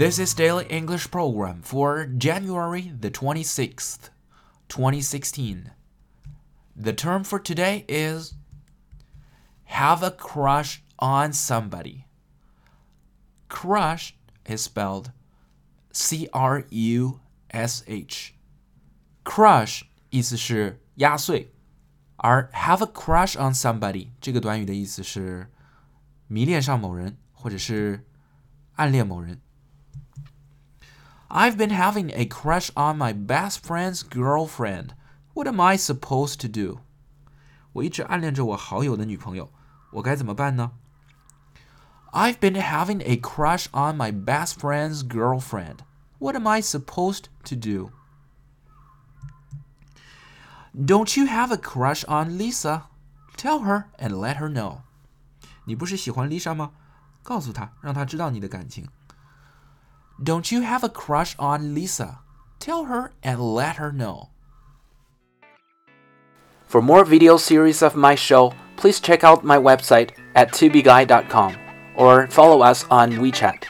This is Daily English Program for January the 26th, 2016. The term for today is have a crush on somebody. Crush is spelled C R U S H. Crush 意思是压碎，而 have a crush on somebody 这个短语的意思是迷恋上某人，或者是暗恋某人。 I've been having a crush on my best friend's girlfriend. What am I supposed to do? 我一直暗恋着我好友的女朋友，我该怎么办呢？I've been having a crush on my best friend's girlfriend. What am I supposed to do? Don't you have a crush on Lisa? Tell her and let her know. 你不是喜欢 Lisa 吗？告诉她，让她知道你的感情。 Don't you have a crush on Lisa? Tell her and let her know. For more video series of my show, please check out my website at tubeguy.com or follow us on WeChat.